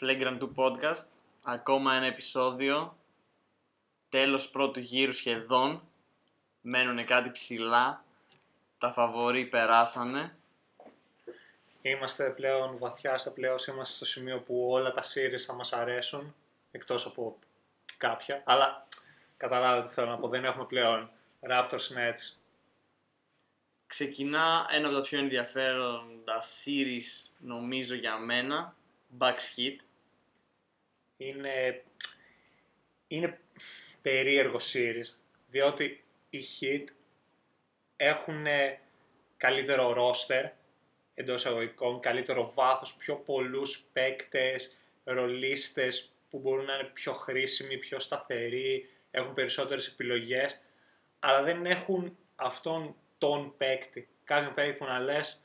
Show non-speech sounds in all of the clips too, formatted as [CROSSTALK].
Flagrant 2 Podcast. Ακόμα ένα επεισόδιο. Τέλος πρώτου γύρου σχεδόν. Μένουν κάτι ψηλά. Τα φαβοροί περάσανε. Είμαστε πλέον βαθιά στα πλέον, είμαστε στο σημείο που όλα τα series θα μας αρέσουν, εκτός από κάποια. Αλλά καταλάβετε τι θέλω να πω, δεν έχουμε πλέον Raptors Nets. Ξεκινά ένα από τα πιο ενδιαφέροντα series νομίζω για μένα. Bucks Hit. Είναι, είναι περίεργο series, διότι οι Heat έχουν καλύτερο roster, εντός εισαγωγικών, καλύτερο βάθος, πιο πολλούς παίκτες, ρολίστες που μπορούν να είναι πιο χρήσιμοι, πιο σταθεροί, έχουν περισσότερες επιλογές, αλλά δεν έχουν αυτόν τον παίκτη. Κάποιον παίκτη που να λες,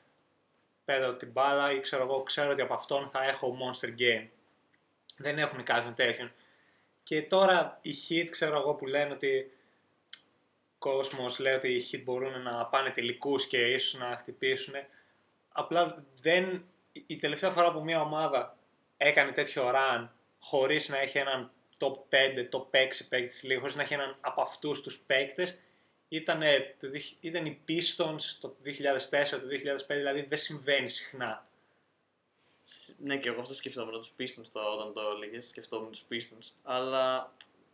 πέτω την μπάλα ή ξέρω εγώ, ξέρω ότι από αυτόν θα έχω monster game. Δεν έχουν κάποιον τέτοιον. Και τώρα οι hit, ξέρω εγώ, που λένε ότι κόσμος λέει ότι οι hit μπορούν να πάνε τελικούς και ίσως να χτυπήσουν. Απλά δεν... Η τελευταία φορά που μια ομάδα έκανε τέτοιο run χωρίς να έχει έναν top 5, top 6 παίκτη στη λίγα, χωρίς να έχει έναν από αυτούς τους παίκτες, ήταν, ήταν οι Pistons το 2004, το 2005, δηλαδή δεν συμβαίνει συχνά. Ναι, και εγώ αυτό σκεφτόμουν τους Pistons το, όταν το έλεγες, σκεφτόμουν τους Pistons. Αλλά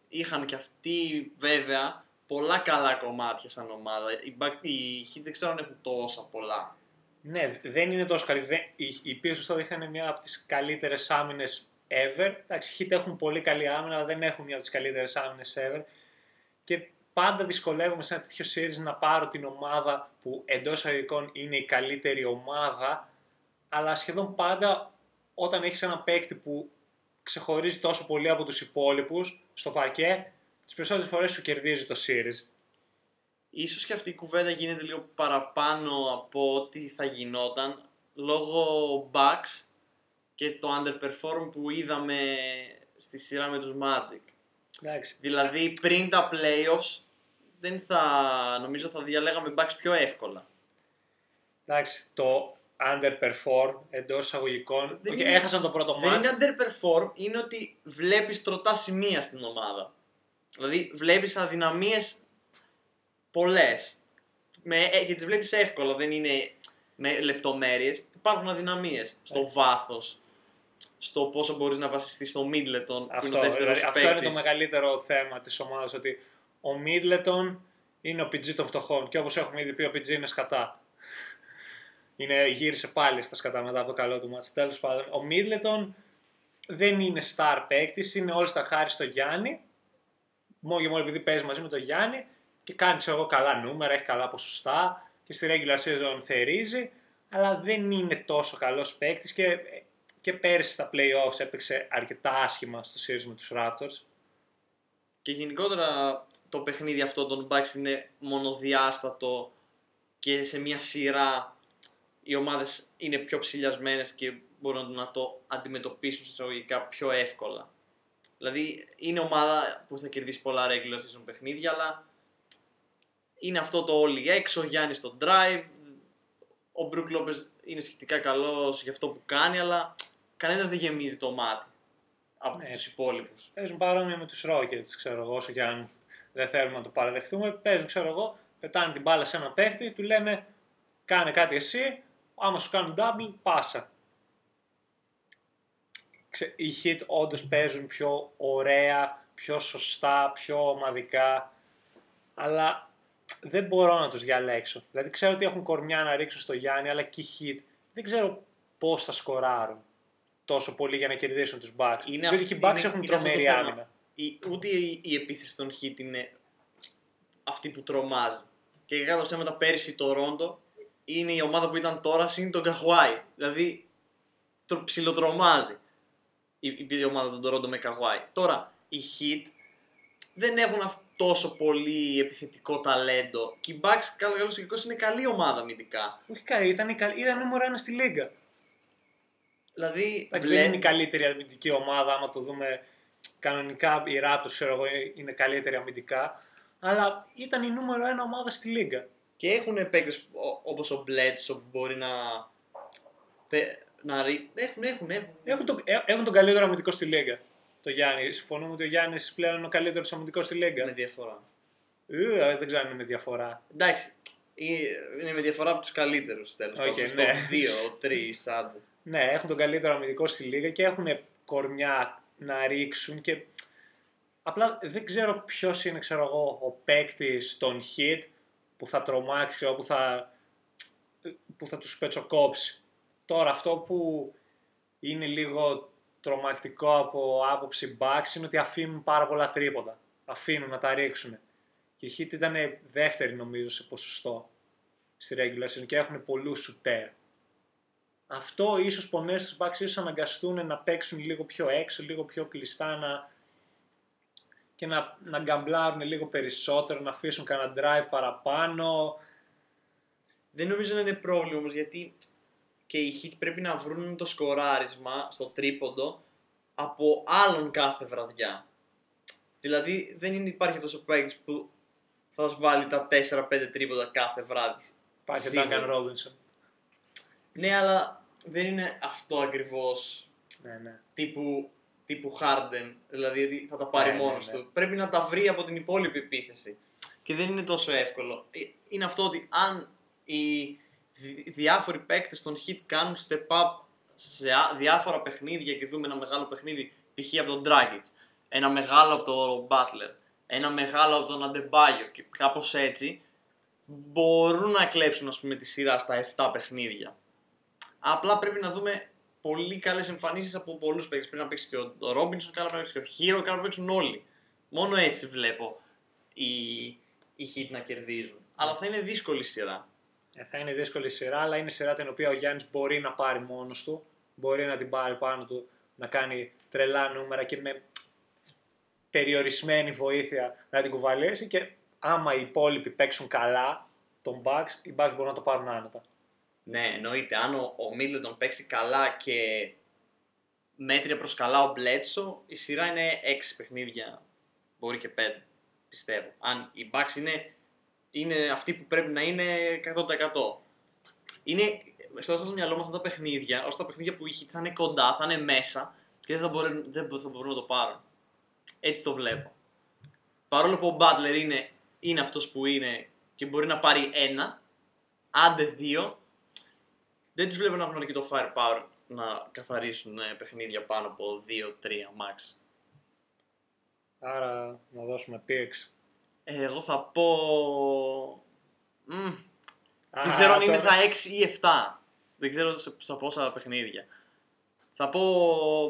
είχαν και αυτοί βέβαια πολλά καλά κομμάτια σαν ομάδα. Οι, οι Heat δεν ξέρω αν έχουν τόσα πολλά. Ναι, δεν είναι τόσο καλή. Δεν, οι, οι Pistons τώρα είχαν μια από τις καλύτερες άμυνες ever. Εντάξει, οι Heat έχουν πολύ καλή άμυνα, αλλά δεν έχουν μια από τις καλύτερες άμυνες ever. Και πάντα δυσκολεύομαι σε ένα τέτοιο series να πάρω την ομάδα που εντός εισαγωγικών είναι η καλύτερη ομάδα, αλλά σχεδόν πάντα όταν έχεις ένα παίκτη που ξεχωρίζει τόσο πολύ από τους υπόλοιπους στο παρκέ, τις περισσότερες φορές σου κερδίζει το series. Ίσως και αυτή η κουβέντα γίνεται λίγο παραπάνω από ό,τι θα γινόταν λόγω bugs και το underperform που είδαμε στη σειρά με τους Magic. Εντάξει. Δηλαδή πριν τα playoffs δεν θα, νομίζω θα διαλέγαμε bugs πιο εύκολα. Εντάξει, το underperform εντός εισαγωγικών. Δεν Okay, είναι- έχασαν το πρώτο Δεν match. είναι underperform, είναι ότι βλέπεις τροτά σημεία στην ομάδα. Δηλαδή βλέπεις αδυναμίες πολλές με, ε, και τις βλέπεις εύκολα, δεν είναι με λεπτομέρειες. Υπάρχουν αδυναμίες στο Ναι. βάθος, στο πόσο μπορείς να βασιστείς στο Middleton, που είναι Αυτό, ο δεύτερος δηλαδή, σου αυτό είναι το παίκτης. μεγαλύτερο θέμα της ομάδας, ότι ο Middleton είναι ο PG των φτωχών και όπως έχουμε ήδη πει ο PG είναι σκατά. Είναι, γύρισε πάλι στα σκατά μετά από το καλό του μάτς. Τέλος πάντων, ο Middleton δεν είναι star παίκτης, είναι all star χάρη στο Γιάννη. Μόνο και μόνο επειδή παίζει μαζί με τον Γιάννη και κάνει ξέρω εγώ, καλά νούμερα, έχει καλά ποσοστά και στη regular season θερίζει, αλλά δεν είναι τόσο καλός παίκτης και, και πέρυσι στα playoffs έπαιξε αρκετά άσχημα στο series με τους Raptors. Και γενικότερα το παιχνίδι αυτό των Bucks είναι μονοδιάστατο και σε μια σειρά οι ομάδες είναι πιο ψηλιασμένες και μπορούν να το αντιμετωπίσουν εισαγωγικά πιο εύκολα. Δηλαδή είναι ομάδα που θα κερδίσει πολλά regular season παιχνίδια, αλλά είναι αυτό το όλοι έξω, ο Γιάννης στο drive, ο Μπρουκ Λόπες είναι σχετικά καλός για αυτό που κάνει, αλλά κανένας δεν γεμίζει το μάτι από Ναι. τους υπόλοιπους. Παίζουν παρόμοια με τους Rockets, ξέρω εγώ, όσο και αν δεν θέλουμε να το παραδεχτούμε. Παίζουν, ξέρω εγώ, πετάνε την μπάλα σε ένα παίχτη, του λένε κάνε κάτι εσύ, άμα σου κάνουν double, πάσα. Ξε, οι hit όντως παίζουν πιο ωραία, πιο σωστά, πιο ομαδικά, αλλά δεν μπορώ να τους διαλέξω. Δηλαδή ξέρω ότι έχουν κορμιά να ρίξουν στο Γιάννη, αλλά και οι hit δεν ξέρω πώς θα σκοράρουν τόσο πολύ για να κερδίσουν τους Bucks. Είναι Διότι αυ- και οι Bucks είναι- έχουν είναι αυτό το τρομερή θέμα. άμυνα. Η, ούτε η, η επίθεση των Heat είναι αυτή που τρομάζει. Και κατά τα ψέματα πέρυσι το Ρόντο είναι η ομάδα που ήταν τώρα συν τον Καχουάι. Δηλαδή τρο, ψιλοτρομάζει η, η, ομάδα των Ρόντο με Καχουάι. Τώρα οι Heat δεν έχουν αυτό τόσο πολύ επιθετικό ταλέντο. Και οι Bucks καλό καλώς και κακώς, είναι καλή ομάδα αμυντικά. Όχι καλή, ήταν, η καλή, ήταν νούμερο ένα στη Λίγκα. Δηλαδή Εντάξει, βλέ- δεν είναι η καλύτερη αμυντική ομάδα, άμα το δούμε κανονικά. Οι Raptors, ξέρω εγώ, είναι καλύτερη αμυντικά. Αλλά ήταν η νούμερο ένα ομάδα στη Λίγκα. Και έχουν παίκτες όπως ο Bledsoe που μπορεί να, πε- να ρί... Έχουν, έχουν, έχουν. Έχουν, το, ε- έχουν τον καλύτερο αμυντικό στη Λίγκα. Το Γιάννης. Συμφωνούμε ότι ο Γιάννης πλέον είναι ο καλύτερος αμυντικός στη Λίγκα. Με διαφορά. Ε, δεν ξέρω αν είναι με διαφορά. Εντάξει, είναι με διαφορά από τους καλύτερους τέλος Οκ, πάντων. Στο ναι. 2, 3, άντε. Ναι, έχουν τον καλύτερο αμυντικό στη Λίγκα και έχουν κορμιά να ρίξουν και απλά δεν ξέρω ποιος είναι ξέρω εγώ, ο παίκτης των Heat που θα τρομάξει, ξέρω, που θα, που θα τους πετσοκόψει. Τώρα αυτό που είναι λίγο τρομακτικό από άποψη backs είναι ότι αφήνουν πάρα πολλά τρίποντα. Αφήνουν να τα ρίξουν. Και η Heat ήταν δεύτερη νομίζω σε ποσοστό στη regular season και έχουν πολλούς σουτέρ. Αυτό ίσως πονέσει στους Bucks, ίσως αναγκαστούν να παίξουν λίγο πιο έξω, λίγο πιο κλειστά να... και να, να γκαμπλάρουν λίγο περισσότερο, να αφήσουν κανένα drive παραπάνω. Δεν νομίζω να είναι πρόβλημα όμως γιατί και οι Heat πρέπει να βρουν το σκοράρισμα στο τρίποντο από άλλον κάθε βραδιά. Δηλαδή δεν είναι, υπάρχει αυτός ο παίκτης που θα σου βάλει τα 4-5 τρίποντα κάθε βράδυ. Υπάρχει ο Σίγουρα. Duncan Robinson. Ναι, αλλά δεν είναι αυτό ακριβώς Ναι, ναι. τύπου, τύπου Harden, δηλαδή ότι θα τα πάρει Ναι, ναι, μόνος ναι. του. Πρέπει να τα βρει από την υπόλοιπη επίθεση. Και δεν είναι τόσο εύκολο. Ε, Είναι αυτό ότι αν οι δι- διάφοροι παίκτες των hit κάνουν step up σε α- διάφορα παιχνίδια και δούμε ένα μεγάλο παιχνίδι π.χ. από τον Dragic, ένα μεγάλο από τον Butler, ένα μεγάλο από τον Adebayo και κάπως έτσι, μπορούν να κλέψουν ας πούμε τη σειρά στα 7 παιχνίδια. Απλά πρέπει να δούμε πολύ καλές εμφανίσεις από πολλούς παίκτες. Πρέπει να παίξει και ο, ο Ρόμπινσον, καλά να παίξει και ο Χίρο, καλά να παίξουν όλοι. Μόνο έτσι βλέπω οι, οι hit να κερδίζουν. Αλλά θα είναι δύσκολη σειρά. Ε, θα είναι δύσκολη σειρά, αλλά είναι σειρά την οποία ο Γιάννης μπορεί να πάρει μόνος του, μπορεί να την πάρει πάνω του, να κάνει τρελά νούμερα και με περιορισμένη βοήθεια να την κουβαλήσει και άμα οι υπόλοιποι παίξουν καλά τον Bucks, οι Bucks μπορούν να το πάρουν άνετα. Ναι, εννοείται. Αν ο, ο Middleton παίξει καλά και μέτρια προς καλά ο Μπλέτσο, η σειρά είναι 6 παιχνίδια. Μπορεί και 5, πιστεύω. Αν η Bucks είναι, είναι αυτή που πρέπει να είναι 100%. Είναι στο στο μυαλό μου αυτά τα παιχνίδια, ώστε τα παιχνίδια που είχε θα είναι κοντά, θα είναι μέσα και δεν θα μπορούν, δεν θα μπορούν να το πάρουν. Έτσι το βλέπω. Παρόλο που ο Butler είναι, είναι αυτός που είναι και μπορεί να πάρει ένα, άντε δύο, δεν τους βλέπω να έχουν αρκετό firepower να καθαρίσουν ε, παιχνίδια πάνω από 2-3 max. Άρα να δώσουμε picks. Ε, εγώ θα πω... Μμ, Α, δεν ξέρω αν είναι τώρα- θα 6 ή 7. Δεν ξέρω σε, σε πόσα παιχνίδια. Θα πω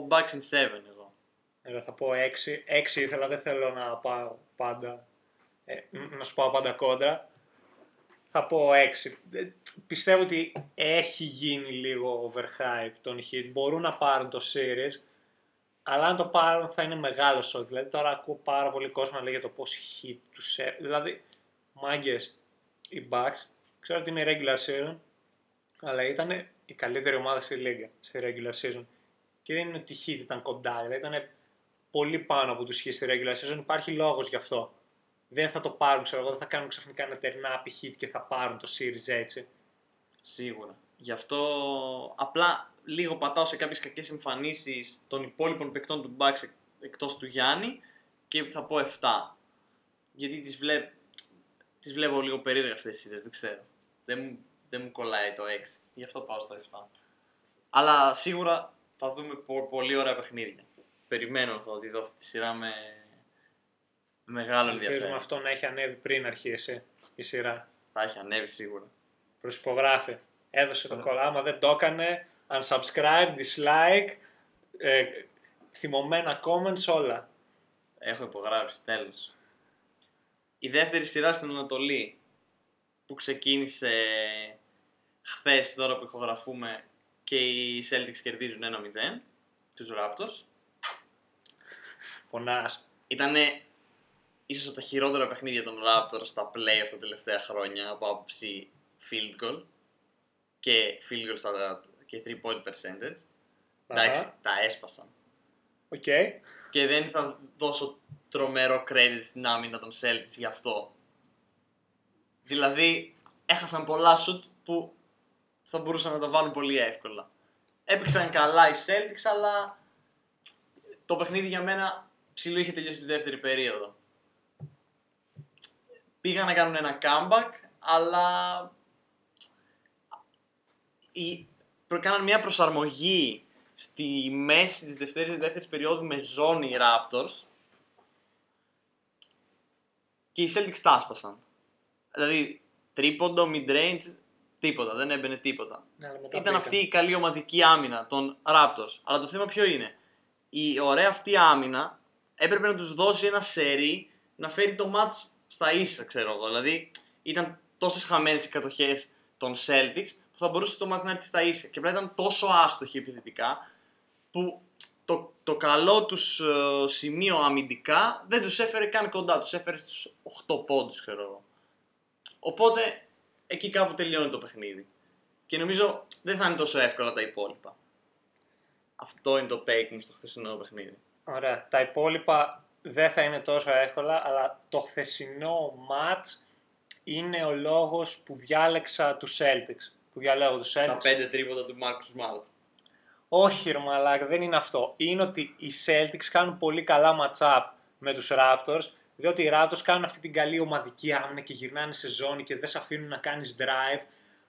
Bucks in 7 εγώ. Εγώ θα πω 6. 6 ήθελα, δεν θέλω να πάω πάντα. Ε, μ, να σου πάω πάντα κόντρα. Θα πω 6. Ε, πιστεύω ότι έχει γίνει λίγο overhype τον hit. Μπορούν να πάρουν το series. Αλλά αν το πάρουν θα είναι μεγάλο σοκ. Δηλαδή τώρα ακούω πάρα πολύ κόσμο να λέει για το πώς hit τους σε... Δηλαδή, μάγκες, οι Bucks, ξέρω ότι είναι regular season, αλλά ήταν η καλύτερη ομάδα στη λίγα, στη regular season. Και δεν είναι ότι η Heat ήταν κοντά, δηλαδή ήταν πολύ πάνω από τους Heat στη regular season. Υπάρχει λόγος γι' αυτό. Δεν θα το πάρουν, ξέρω εγώ, δεν θα κάνουν ξαφνικά ένα τερνάπι Heat και θα πάρουν το series έτσι. Σίγουρα. Γι' αυτό απλά λίγο πατάω σε κάποιες κακές εμφανίσεις των υπόλοιπων παικτών του Bucks εκ- εκτός του Γιάννη και θα πω 7. Γιατί τις, βλέπ... τις βλέπω λίγο περίεργα αυτές τις σειρές, δεν ξέρω. Δεν μου, δεν μου κολλάει το 6. Γι' αυτό πάω στο 7. Αλλά σίγουρα θα δούμε πο- πολύ ωραία παιχνίδια. Περιμένω θα τη δω αυτή τη σειρά με, με μεγάλο Ελπίζουμε ενδιαφέρον. αυτό να έχει ανέβει πριν αρχίσει η σειρά. Θα έχει ανέβει σίγουρα. Προσυπογράφει. Έδωσε το κόλλα. Άμα δεν το έκανε, unsubscribe, dislike, ε, θυμωμένα comments, όλα. Έχω υπογράψει, τέλος. Η δεύτερη σειρά στην Ανατολή που ξεκίνησε χθες τώρα που ηχογραφούμε και οι Celtics κερδίζουν 1-0 τους Raptors. Πονάς. Ήτανε ίσως από τα χειρότερα παιχνίδια των Raptors στα playoffs τα τελευταία χρόνια από άποψη field goal και field goal στα, και 3 point percentage. Εντάξει, Αχα. τα έσπασαν. Οκ. και δεν θα δώσω τρομερό credit στην άμυνα των Celtics γι' αυτό. Δηλαδή, έχασαν πολλά shoot που θα μπορούσαν να τα βάλουν πολύ εύκολα. Έπαιξαν καλά οι Celtics, αλλά το παιχνίδι για μένα ψηλό είχε τελειώσει τη δεύτερη περίοδο. Πήγαν να κάνουν ένα comeback, αλλά η... κάναν μια προσαρμογή στη μέση της δεύτερης, δεύτερης περίοδου με ζώνη Raptors και οι Celtics τα άσπασαν. Δηλαδή, τρίποντο, mid-range, τίποτα, δεν έμπαινε τίποτα. Ναι, αλλά μετά Ήταν μπήκαν. αυτή η καλή ομαδική άμυνα των Raptors. Αλλά το θέμα ποιο είναι; Η ωραία αυτή άμυνα έπρεπε να τους δώσει ένα σερί να φέρει το match στα ίσα, ξέρω εγώ. Δηλαδή, ήταν τόσες χαμένες οι κατοχές των Celtics που θα μπορούσε το match να έρθει στα ίσα. Και πρέπει να ήταν τόσο άστοχοι επιθετικά που το, το καλό τους ε, σημείο αμυντικά δεν τους έφερε καν κοντά. Τους έφερε στους 8 πόντους, ξέρω εγώ. Οπότε, εκεί κάπου τελειώνει το παιχνίδι. Και νομίζω δεν θα είναι τόσο εύκολα τα υπόλοιπα. Αυτό είναι το take μου στο χθεσινό παιχνίδι. Ωραία. Τα υπόλοιπα δεν θα είναι τόσο εύκολα, αλλά το χθεσινό match είναι ο λόγος που διάλεξα τους Celtics. Που διαλέγω τους Celtics. Τα πέντε τρίποτα του Marcus Smart. Όχι, ρε μαλάκα, δεν είναι αυτό. Είναι ότι οι Celtics κάνουν πολύ καλά match-up με τους Raptors, διότι οι Raptors κάνουν αυτή την καλή ομαδική άμυνα και γυρνάνε σε ζώνη και δεν σε αφήνουν να κάνεις drive,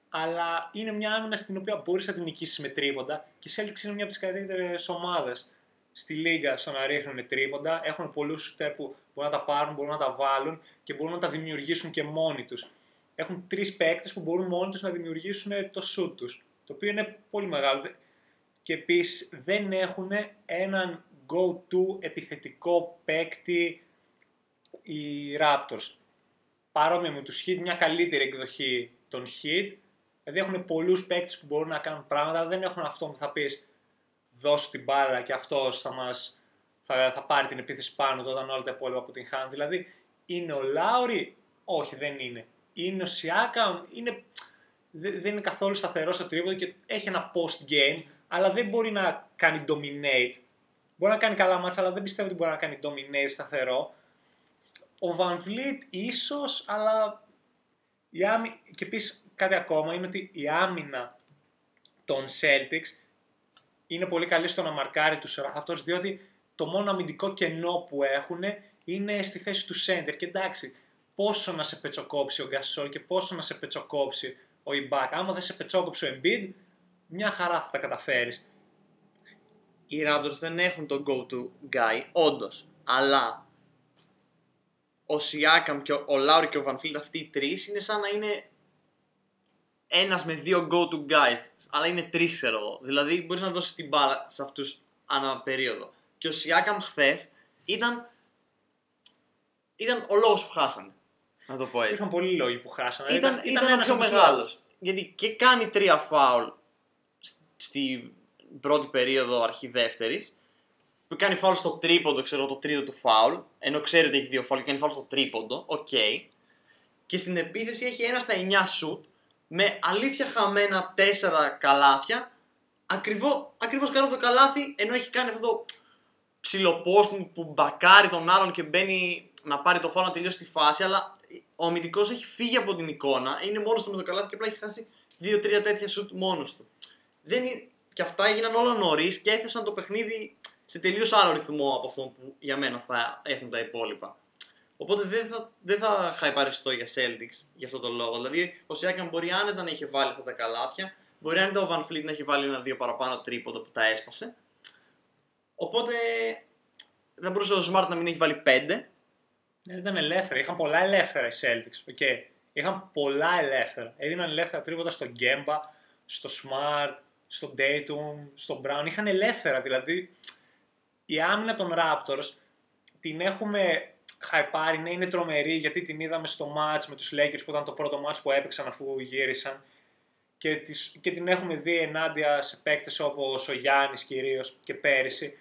αλλά είναι μια άμυνα στην οποία μπορείς να την νικήσεις με τρίποντα και οι Celtics είναι μια από τις καλύτερες ομάδες στη λίγα στο να ρίχνουν τρίποντα. Έχουν πολλούς σουτέρ που μπορούν να τα πάρουν, μπορούν να τα βάλουν και μπορούν να τα δημιουργήσουν και μόνοι τους. Έχουν τρεις παίκτες που μπορούν μόνοι τους να δημιουργήσουν το shoot τους, το οποίο είναι πολύ μεγάλο και επίσης δεν έχουν έναν go-to επιθετικό παίκτη οι Raptors. Παρόμοια με τους Heat, μια καλύτερη εκδοχή των Heat. Δηλαδή έχουν πολλούς παίκτες που μπορούν να κάνουν πράγματα, δεν έχουν αυτό που θα πεις δώσ' την μπάλα και αυτός θα μας θα, θα πάρει την επίθεση πάνω του όταν όλα τα υπόλοιπα αποτυγχάνουν. Δηλαδή είναι ο Λάουρι, όχι δεν είναι. Είναι ο Σιάκαμ, είναι δεν δεν είναι καθόλου σταθερό στο τρίποδο και έχει ένα post game, αλλά δεν μπορεί να κάνει dominate. Μπορεί να κάνει καλά μάτσα, αλλά δεν πιστεύω ότι μπορεί να κάνει dominate σταθερό. Ο Van Vliet ίσως, αλλά η άμυ... και επίσης κάτι ακόμα είναι ότι η άμυνα των Celtics είναι πολύ καλή στο να μαρκάρει τους Raptors, διότι το μόνο αμυντικό κενό που έχουν είναι στη θέση του center. Και εντάξει, πόσο να σε πετσοκόψει ο Gasol και πόσο να σε πετσοκόψει ο Ibaka. Άμα δεν σε πετσόκοψε ο Embiid, μια χαρά θα τα καταφέρεις. Οι Raptors δεν έχουν τον go-to guy, όντως. Αλλά ο Siakam και ο, ο Lowry και ο Van Fleet, αυτοί οι τρεις, είναι σαν να είναι ένας με δύο go-to guys. Αλλά είναι τρει, ξέρω εγώ. Δηλαδή μπορείς να δώσεις την μπάλα σε αυτούς ανά περίοδο. Και ο Siakam χθες ήταν. ήταν ο λόγος που χάσανε. Να το πω έτσι. Είχαν πολλοί λόγοι που χάσανε. ήταν, ήταν, ο ένας πιο από τους μεγάλος. λόγους. Γιατί και κάνει τρία φάουλ σ- στη πρώτη περίοδο αρχή δεύτερη. Που κάνει φάουλ στο τρίποντο, ξέρω το τρίτο του φάουλ. Ενώ ξέρει ότι έχει δύο φάουλ και κάνει φάουλ στο τρίποντο. Οκ. Και στην επίθεση έχει ένα στα 9 σουτ. Με αλήθεια χαμένα 4 καλάθια. Ακριβώ, ακριβώς κάνω το καλάθι ενώ έχει κάνει αυτό το ψιλοπόστινγκ που μπακάρει τον άλλον και μπαίνει να πάρει το φάουλ να τελειώσει τη φάση. Αλλά ο αμυντικός έχει φύγει από την εικόνα, είναι μόνος του με το καλάθι και απλά έχει χάσει 2-3 τέτοια σουτ μόνος του. Δεν είναι... Και αυτά έγιναν όλα νωρίς και έθεσαν το παιχνίδι σε τελείως άλλο ρυθμό από αυτό που για μένα θα έχουν τα υπόλοιπα. Οπότε δεν θα, δεν θα χαϊπαριστώ για Celtics για αυτό το λόγο. Δηλαδή, ο Siakam μπορεί άνετα να είχε βάλει αυτά τα καλάθια, μπορεί άνετα ο Van Fleet να έχει βάλει ένα-δύο παραπάνω τρίποδο που τα έσπασε. Οπότε δεν μπορούσε ο Smart να μην έχει βάλει πέντε. Ναι, ήταν ελεύθερα. Είχαν πολλά ελεύθερα οι Celtics. Okay. Είχαν πολλά ελεύθερα. Έδιναν ελεύθερα τρίποτα στον Γκέμπα, στο Smart, στον Dayton, στον Brown. Είχαν ελεύθερα. Δηλαδή η άμυνα των Raptors την έχουμε χαϊπάρει, ναι, είναι τρομερή γιατί την είδαμε στο match με τους Lakers που ήταν το πρώτο match που έπαιξαν αφού γύρισαν και, τις, και την έχουμε δει ενάντια σε παίκτες όπως ο Γιάννης κυρίως και πέρυσι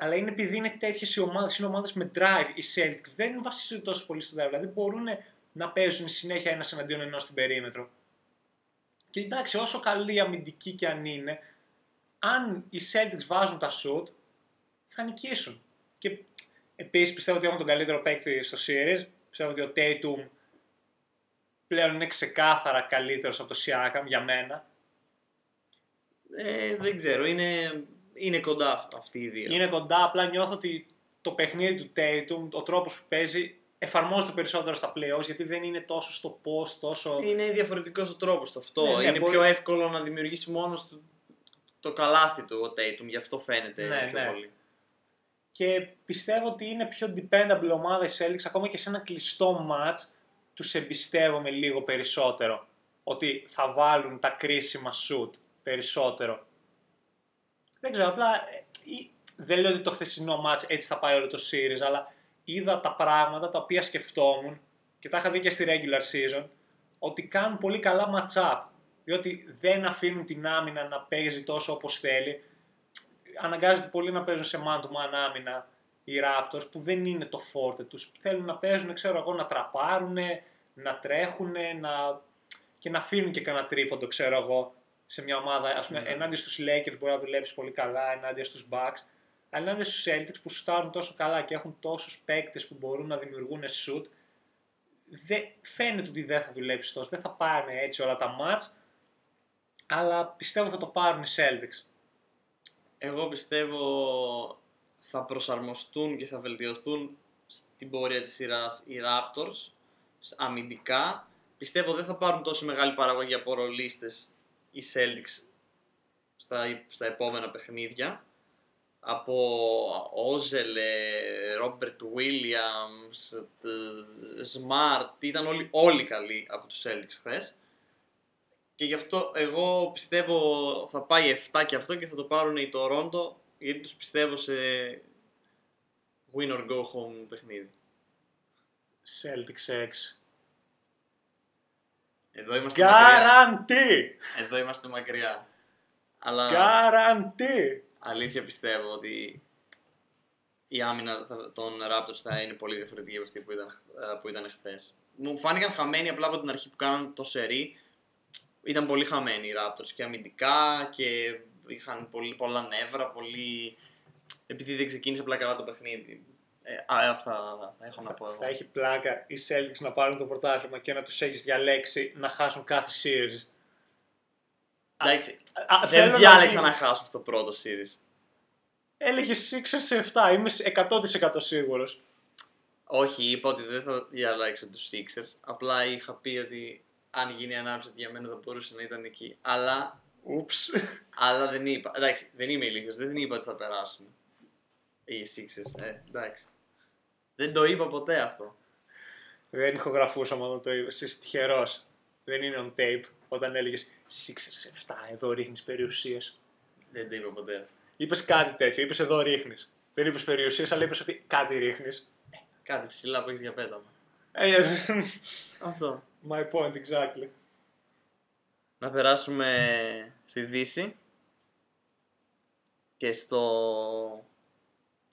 αλλά είναι επειδή είναι τέτοιες οι ομάδες, είναι ομάδες με drive. Οι Celtics δεν βασίζονται τόσο πολύ στο drive. Δηλαδή μπορούν να παίζουν συνέχεια ένας εναντίον ενός στην περίμετρο. Και εντάξει, όσο καλή αμυντική και αν είναι, αν οι Celtics βάζουν τα shoot, θα νικήσουν. Και επίσης πιστεύω ότι έχουν τον καλύτερο παίκτη στο series. Πιστεύω ότι ο Tatum πλέον είναι ξεκάθαρα καλύτερος από το Siakam για μένα. Ε, δεν ξέρω, είναι, είναι κοντά αυτοί οι δύο. Είναι κοντά, απλά νιώθω ότι το παιχνίδι του Tatum, ο τρόπος που παίζει, εφαρμόζεται περισσότερο στα playoffs γιατί δεν είναι τόσο στο post, τόσο... Είναι διαφορετικός ο τρόπος το αυτό. Ναι, ναι, είναι μπορεί- πιο εύκολο να δημιουργήσει μόνος του το καλάθι του ο Tatum, γι' αυτό φαίνεται Ναι, πιο ναι. πολύ. Και πιστεύω ότι είναι πιο dependable ομάδα οι Celtics, ακόμα και σε ένα κλειστό match, τους εμπιστεύομαι λίγο περισσότερο. Ότι θα βάλουν τα κρίσιμα shoot περισσότερο. Δεν ξέρω, απλά ε, ή- δεν λέω ότι το χθεσινό match έτσι θα πάει όλο το series, αλλά είδα τα πράγματα τα οποία σκεφτόμουν και τα είχα δει και στη regular season, ότι κάνουν πολύ καλά match-up. Διότι δεν αφήνουν την άμυνα να παίζει τόσο όπως θέλει. Αναγκάζεται πολύ να παίζουν σε man to man άμυνα οι Raptors που δεν είναι το φόρτε τους. Θέλουν να παίζουν, ξέρω εγώ, να τραπάρουν, να τρέχουν να... και να αφήνουν και κανένα τρίποντο, ξέρω εγώ, σε μια ομάδα. Ας πούμε, Ναι. ενάντια στους Lakers μπορεί να δουλέψει πολύ καλά, ενάντια στους Bucks. Αλλά ενάντια στους Celtics που σουτάρουν τόσο καλά και έχουν τόσους παίκτες που μπορούν να δημιουργούν shoot, δεν, φαίνεται ότι δεν θα δουλέψει τόσο. Δεν θα πάρουν έτσι όλα τα match, αλλά πιστεύω θα το πάρουν οι Celtics. Εγώ πιστεύω θα προσαρμοστούν και θα βελτιωθούν στην πορεία της σειράς οι Raptors σ- αμυντικά. Πιστεύω δεν θα πάρουν τόσο μεγάλη παραγωγή από ρολίστες οι Celtics στα, στα επόμενα παιχνίδια. Από Όζελε, Ρόμπερτ Βίλιαμς, Smart, ήταν όλοι, όλοι καλοί από τους Celtics χθες. Και γι' αυτό εγώ πιστεύω θα πάει 7 και αυτό και θα το πάρουν οι Toronto γιατί τους πιστεύω σε win or go home παιχνίδι. Celtics 6. Εδώ είμαστε μακριά. Guarantee! Εδώ είμαστε μακριά. Αλλά Guarantee! αλήθεια πιστεύω ότι η άμυνα θα- των Raptors θα είναι πολύ διαφορετική από αυτή που ήταν, ε, που ήταν χθες. Μου φάνηκαν χαμένοι απλά από την αρχή που κάναν το σερί. Ήταν πολύ χαμένοι οι Raptors και αμυντικά και είχαν πολύ, πολλά νεύρα, πολύ... επειδή δεν ξεκίνησε απλά καλά το παιχνίδι. Ε, α, αυτά θα έχω να πω εγώ. Θα έχει πλάκα οι Celtics να πάρουν το πρωτάθλημα και να τους έχεις διαλέξει να χάσουν κάθε series. Εντάξει, Α, θέλω δεν να διάλεξα δει- να χάσουν στο πρώτο series. Έλεγε Sixers σε 7, είμαι σε 100% σίγουρος. Όχι, είπα ότι δεν θα διαλέξω τους Sixers. Απλά είχα πει ότι αν γίνει ανάψη για μένα θα μπορούσε να ήταν εκεί. Αλλά, Ούψ. αλλά δεν είπα. Εντάξει, δεν είμαι ηλίθιος. Δεν είπα ότι θα περάσουν οι Sixers. Ε, εντάξει. Δεν το είπα ποτέ αυτό. Δεν ηχογραφούσαμε όταν το είπες, είσαι τυχερός. Δεν είναι on tape όταν έλεγες Sixers σε 7, εδώ ρίχνεις περιουσίες. Δεν το είπα ποτέ αυτό. Είπες κάτι τέτοιο, είπες εδώ ρίχνεις. Δεν είπες περιουσίες, αλλά είπες ότι κάτι ρίχνεις. Κάτι ψηλά που έχεις για πέταμα. Ε, ε, Αυτό. My point exactly. Να περάσουμε στη Δύση και στο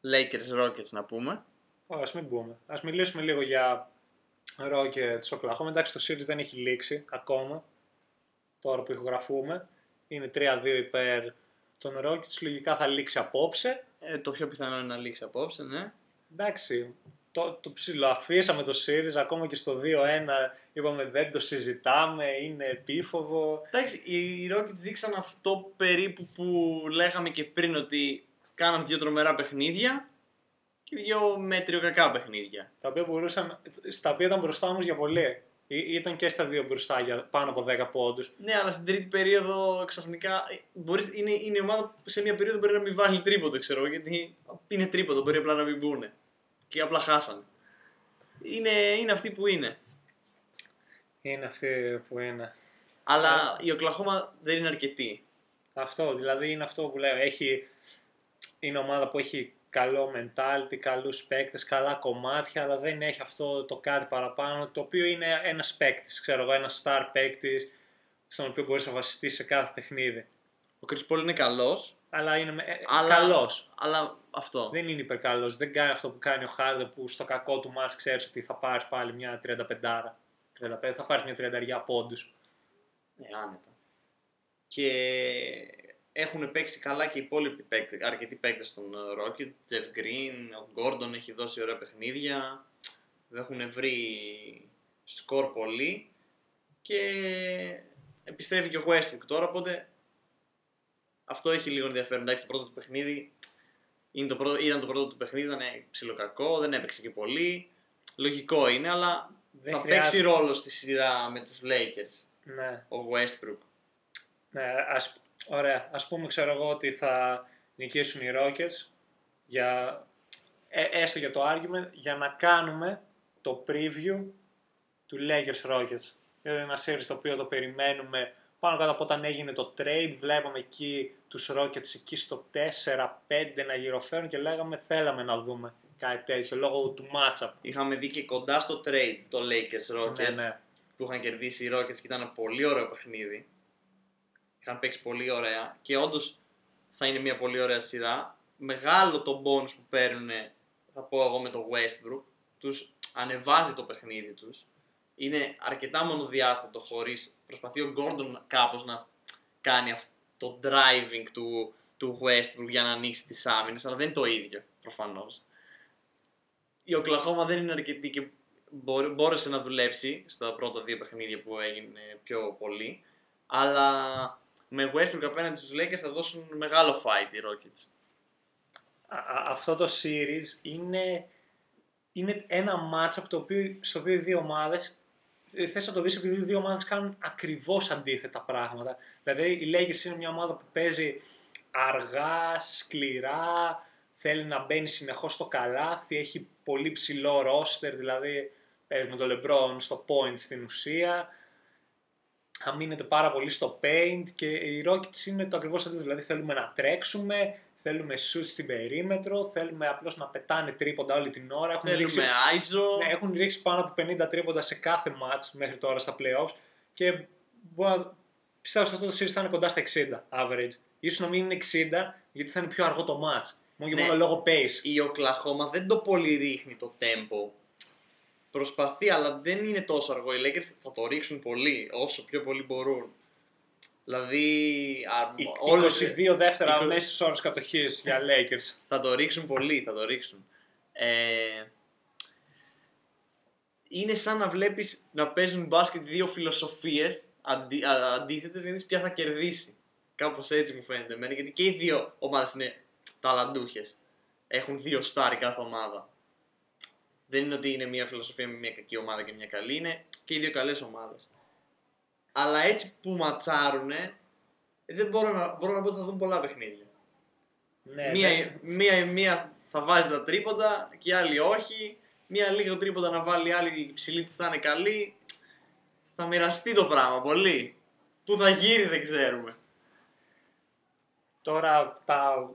Lakers Rockets να πούμε. Ω, ας μην πούμε. Ας μιλήσουμε λίγο για Rockets Oklahoma. Εντάξει, το series δεν έχει λήξει ακόμα. Τώρα που ηχογραφούμε. Είναι 3-2 υπέρ των Rockets. Λογικά θα λήξει απόψε. Ε, το πιο πιθανό είναι να λήξει απόψε, ναι. Εντάξει, το, το ψιλοαφήσαμε το series. Ακόμα και στο 2-1 είπαμε δεν το συζητάμε. Είναι επίφοβο. Εντάξει, οι Rockets δείξαν αυτό περίπου που λέγαμε και πριν ότι κάναν δύο τρομερά παιχνίδια και δύο μέτριο-κακά παιχνίδια. Τα οποία μπορούσαν, στα οποία ήταν μπροστά όμως για πολύ. Ή- Ήταν και στα δύο μπροστά για πάνω από 10 πόντους. Ναι, αλλά στην τρίτη περίοδο ξαφνικά ε, μπορείς, είναι, είναι η ομάδα που σε μια περίοδο μπορεί να μην βάλει τρίποντο, ξέρω εγώ, γιατί είναι τρίποντο, μπορεί απλά να μην μπουν. Και απλά χάσανε. Είναι, είναι αυτοί που είναι. Είναι αυτή που είναι. Αλλά η Οκλαχώμα δεν είναι αρκετή. Αυτό, δηλαδή είναι αυτό που λέω. Έχει, είναι ομάδα που έχει καλό mentality, καλούς παίκτες, καλά κομμάτια, αλλά δεν έχει αυτό το κάτι παραπάνω, το οποίο είναι ένας παίκτης, ξέρω εγώ, ένας star παίκτης, στον οποίο μπορείς να βασιστείς σε κάθε παιχνίδι. Ο Chris Paul είναι καλός, Αλλά είναι ε, αλλά, καλός. αλλά αυτό. Δεν είναι υπερκαλός. Δεν κάνει αυτό που κάνει ο Χάρντεν που στο κακό του μάτς ξέρεις ότι θα πάρεις πάλι μια 35 35, θα πάρεις μια 30 πόντους. Ναι, άνετα. Και έχουν παίξει καλά και οι υπόλοιποι παίκτες, αρκετοί παίκτες στον Rocket. Jeff Green, ο Gordon έχει δώσει ωραία παιχνίδια. Έχουν βρει σκορ πολύ. Και επιστρέφει και ο Westbrook τώρα, οπότε αυτό έχει λίγο ενδιαφέρον. Εντάξει, το πρώτο του παιχνίδι είναι το πρώτο, ήταν το πρώτο του παιχνίδι, ήταν ψιλοκακό, δεν έπαιξε και πολύ. Λογικό είναι, αλλά Δεν θα χρειάζεται. παίξει ρόλο στη σειρά με τους Lakers Ναι. ο Westbrook. Ναι, ας, ωραία. Ας πούμε, ξέρω εγώ, ότι θα νικήσουν οι Rockets για, ε, έστω για το argument, για να κάνουμε το preview του Lakers Rockets. Είναι ένα series το οποίο το περιμένουμε πάνω κάτω από όταν έγινε το trade. Βλέπαμε εκεί τους Rockets εκεί στο 4-5 να γυροφέρουν και λέγαμε θέλαμε να δούμε κάτι τέτοιο λόγω του matchup. Είχαμε δει και κοντά στο trade το Lakers Rockets Ναι, ναι. που είχαν κερδίσει οι Rockets και ήταν ένα πολύ ωραίο παιχνίδι. Είχαν παίξει πολύ ωραία και όντως θα είναι μια πολύ ωραία σειρά. Μεγάλο το bonus που παίρνουν, θα πω εγώ με το Westbrook. Τους ανεβάζει το παιχνίδι τους. Είναι αρκετά μονοδιάστατο χωρίς προσπαθεί ο Gordon κάπως να κάνει αυτό το driving του, του Westbrook για να ανοίξει τις άμυνες, αλλά δεν είναι το ίδιο προφανώς. Η Οκλαχώμα δεν είναι αρκετή και μπόρε- μπόρεσε να δουλέψει στα πρώτα δύο παιχνίδια που έγινε πιο πολύ. Αλλά με Westbrook απέναντι στους Lakers θα δώσουν μεγάλο fight οι Rockets. Α- α- αυτό το series είναι, είναι ένα matchup το οποίο, στο οποίο οι δύο ομάδες ε, θες να το δεις επειδή οι δύο ομάδες κάνουν ακριβώς αντίθετα πράγματα. Δηλαδή οι Lakers είναι μια ομάδα που παίζει αργά, σκληρά, θέλει να μπαίνει συνεχώς στο καλάθι, έχει πολύ ψηλό roster, δηλαδή παίζει με τον LeBron στο point στην ουσία, αμήνεται πάρα πολύ στο paint και οι Rockets είναι το ακριβώς αντίθετο. Δηλαδή θέλουμε να τρέξουμε, θέλουμε shoot στην περίμετρο, θέλουμε απλώς να πετάνε τρίποντα όλη την ώρα. Έχουν ρίξει, Θέλουμε ISO. ναι, έχουν ρίξει πάνω από 50 τρίποντα σε κάθε match μέχρι τώρα στα playoffs και μπορώ να- πιστεύω σε αυτό το series θα είναι κοντά στα 60 average. Ίσως να μην είναι 60 γιατί θα είναι πιο αργό το match. Μόνο και Ναι. μόνο λόγω pace. Η Οκλαχώμα δεν το πολύ ρίχνει το tempo. Προσπαθεί, αλλά δεν είναι τόσο αργό. Οι Lakers θα το ρίξουν πολύ, όσο πιο πολύ μπορούν. Δηλαδή, α, Ε- όλες- 22 δεύτερα είκο- μέσης ώρες κατοχής για Lakers. [LAUGHS] Θα το ρίξουν πολύ, θα το ρίξουν. Ε, είναι σαν να βλέπεις να παίζουν μπάσκετ δύο φιλοσοφίες αντί, α- αντίθετες για να δεις ποια θα κερδίσει. Κάπως έτσι μου φαίνεται εμένα, γιατί και οι δύο ομάδες είναι ταλαντούχες. Έχουν δύο στάρι κάθε ομάδα. Δεν είναι ότι είναι μια φιλοσοφία με μια κακή ομάδα και μια καλή, είναι και οι δύο καλές ομάδες. Αλλά έτσι που ματσάρουνε, δεν μπορώ να, μπορώ να πω ότι θα δουν πολλά παιχνίδια. ναι, μία, δεν- μία, μία θα βάζει τα τρίποντα και η άλλη όχι. Μία λίγο τρίποντα να βάλει η άλλη η ψηλή της θα είναι καλή. Θα μοιραστεί το πράγμα πολύ. Πού θα γύρει δεν ξέρουμε. Τώρα τα...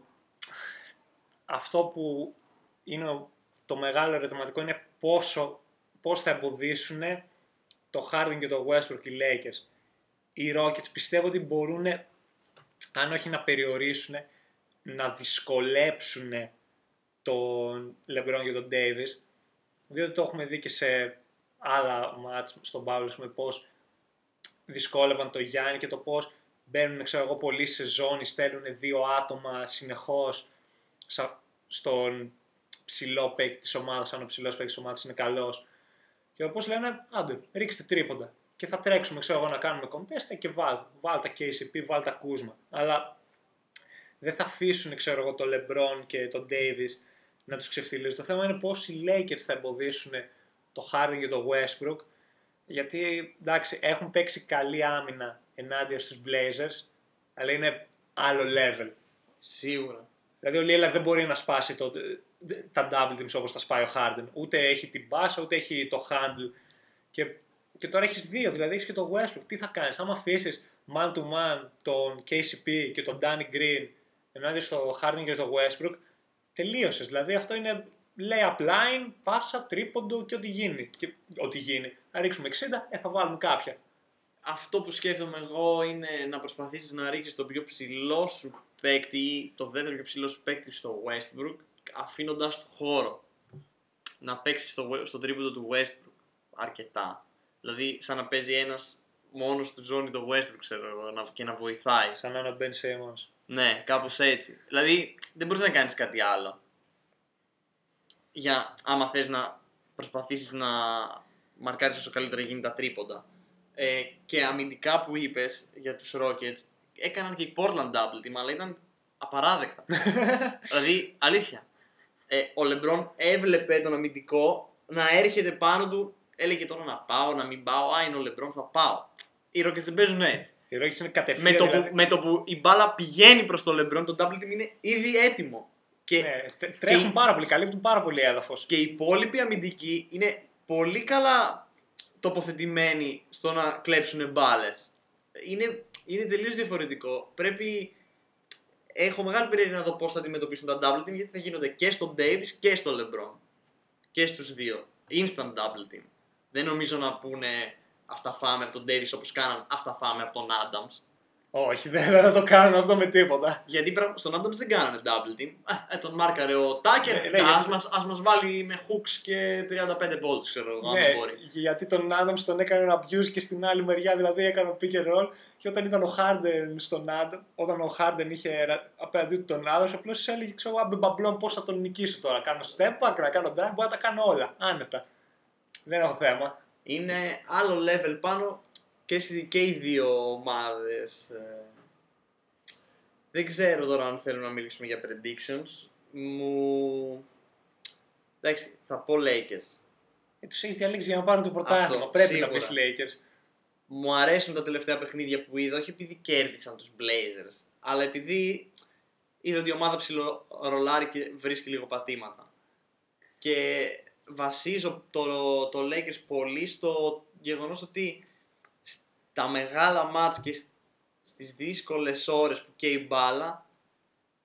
αυτό που είναι το μεγάλο ερωτηματικό είναι πόσο, πώς θα εμποδίσουν το Harden και το Westbrook οι Lakers. Οι Rockets πιστεύω ότι μπορούν, αν όχι να περιορίσουν, να δυσκολέψουν τον LeBron και τον Davis. Διότι το έχουμε δει και σε άλλα μάτς στον Παύλο, με πώς δυσκόλευαν το Γιάννη και το πώς μπαίνουν, ξέρω εγώ, πολλοί σε ζώνη, στέλνουν δύο άτομα συνεχώς σα- στον ψηλό παίκτη της ομάδας, αν ο ψηλός παίκτης της ομάδας είναι καλός. Και όπως λένε, άντε, ρίξτε τρίποντα. Και θα τρέξουμε, ξέρω εγώ, να κάνουμε κομπτέστα και βάλ, βάλ τα KCP, βάλ τα Κούσμα. Αλλά δεν θα αφήσουν, ξέρω εγώ, τον LeBron και τον Davis να τους ξεφτυλίζουν. Το θέμα είναι πώς οι Lakers θα εμποδίσουν το Harden και το Westbrook γιατί εντάξει, έχουν παίξει καλή άμυνα ενάντια στους Blazers, αλλά είναι άλλο level. Σίγουρα. Δηλαδή ο Λίλα δεν μπορεί να σπάσει το, τα double teams όπως τα σπάει ο Harden. Ούτε έχει την πάσα, ούτε έχει το handle. Και, και τώρα έχεις δύο, δηλαδή έχεις και το Westbrook. Τι θα κάνεις, άμα αφήσεις man to man τον KCP και τον Danny Green ενάντια στο Harden και στο Westbrook, τελείωσες. Δηλαδή αυτό είναι lay-up line, πάσα, τρίποντο και ό,τι γίνει. Και ό,τι γίνει. Να ρίξουμε 60, ε, θα βάλουμε κάποια. Αυτό που σκέφτομαι εγώ είναι να προσπαθήσεις να ρίξεις τον πιο ψηλό σου παίκτη ή το δεύτερο πιο ψηλό σου παίκτη στο Westbrook αφήνοντας του χώρο. Να παίξεις στο, στο τρίποντο του Westbrook αρκετά. Δηλαδή σαν να παίζει ένας μόνος στη ζώνη το Westbrook ξέρω εγώ να- και να βοηθάει. Σαν να είναι ο Ben Simmons. Ναι, κάπως έτσι. Δηλαδή δεν μπορείς να κάνεις κάτι άλλο. Για άμα θες να προσπαθήσεις να μαρκάρεις όσο καλύτερα γίνει τα τρίποντα. Ε, και αμυντικά που είπες για τους Rockets, έκαναν και οι Portland double team, αλλά ήταν απαράδεκτα. [LAUGHS] δηλαδή, αλήθεια. Ε, ο Λεμπρόν έβλεπε τον αμυντικό να έρχεται πάνω του, έλεγε τώρα να πάω, να μην πάω. Α, είναι ο Λεμπρόν, θα πάω. Οι Rockets δεν παίζουν έτσι. Οι Rockets είναι κατευθείαν. Με το, δηλαδή, που, με το που η μπάλα πηγαίνει προς το Λεμπρόν, το double team είναι ήδη έτοιμο. Και, ναι, τε- τρέχουν και- πάρα πολύ, καλύπτουν πάρα πολύ έδαφος. και οι υπόλοιποι αμυντικοί είναι πολύ καλά τοποθετημένοι στο να κλέψουν μπάλες. Είναι, είναι τελείως διαφορετικό. Πρέπει. Έχω μεγάλη περιέργεια να δω πώς θα αντιμετωπίσουν τα double team γιατί θα γίνονται και στον Davis και στο LeBron. Και στους δύο. Instant double team. Δεν νομίζω να πούνε Α τα φάμε από τον Davis όπως κάναν Α τα φάμε από τον Adams. Όχι, δεν δεν θα το κάνουμε αυτό με τίποτα. Γιατί πραγμα- στον Adams δεν κάνανε double team. Α, ε, τον μάρκαρε ο Tucker. Ναι, ναι, ας, γιατί- μας, ας μας βάλει με hooks και 35 bolts, ξέρω εγώ, ναι, αν μπορεί. γιατί τον Adams τον έκανε ένα abuse και στην άλλη μεριά, δηλαδή έκανε pick and roll. Και όταν ήταν ο Harden στον Adams, όταν ο Harden είχε ένα- απέναντί του τον Adams, απλώς έλεγε: Ξέρω εγώ, μπαμπλόν πώς θα τον νικήσω τώρα. Κάνω step back, να κάνω drive, μπορώ να τα κάνω όλα. Άνετα. Δεν έχω θέμα. Είναι άλλο level πάνω και, στις- και οι δύο ομάδες. ε. Δεν ξέρω τώρα αν θέλουμε να μιλήσουμε για predictions. Μου... Εντάξει, θα πω Lakers. Ε, τους έχεις διαλέξει για να πάρουν το πρωτάθλημα. Αυτό, Πρέπει σίγουρα. να πεις Lakers. Μου αρέσουν τα τελευταία παιχνίδια που είδα, όχι επειδή κέρδισαν τους Blazers, αλλά επειδή είδα ότι η ομάδα ψιλορολάρει και βρίσκει λίγο πατήματα. Και βασίζω το, το Lakers πολύ στο γεγονός ότι στα μεγάλα μάτς και σ- στις δύσκολες ώρες που καίει η μπάλα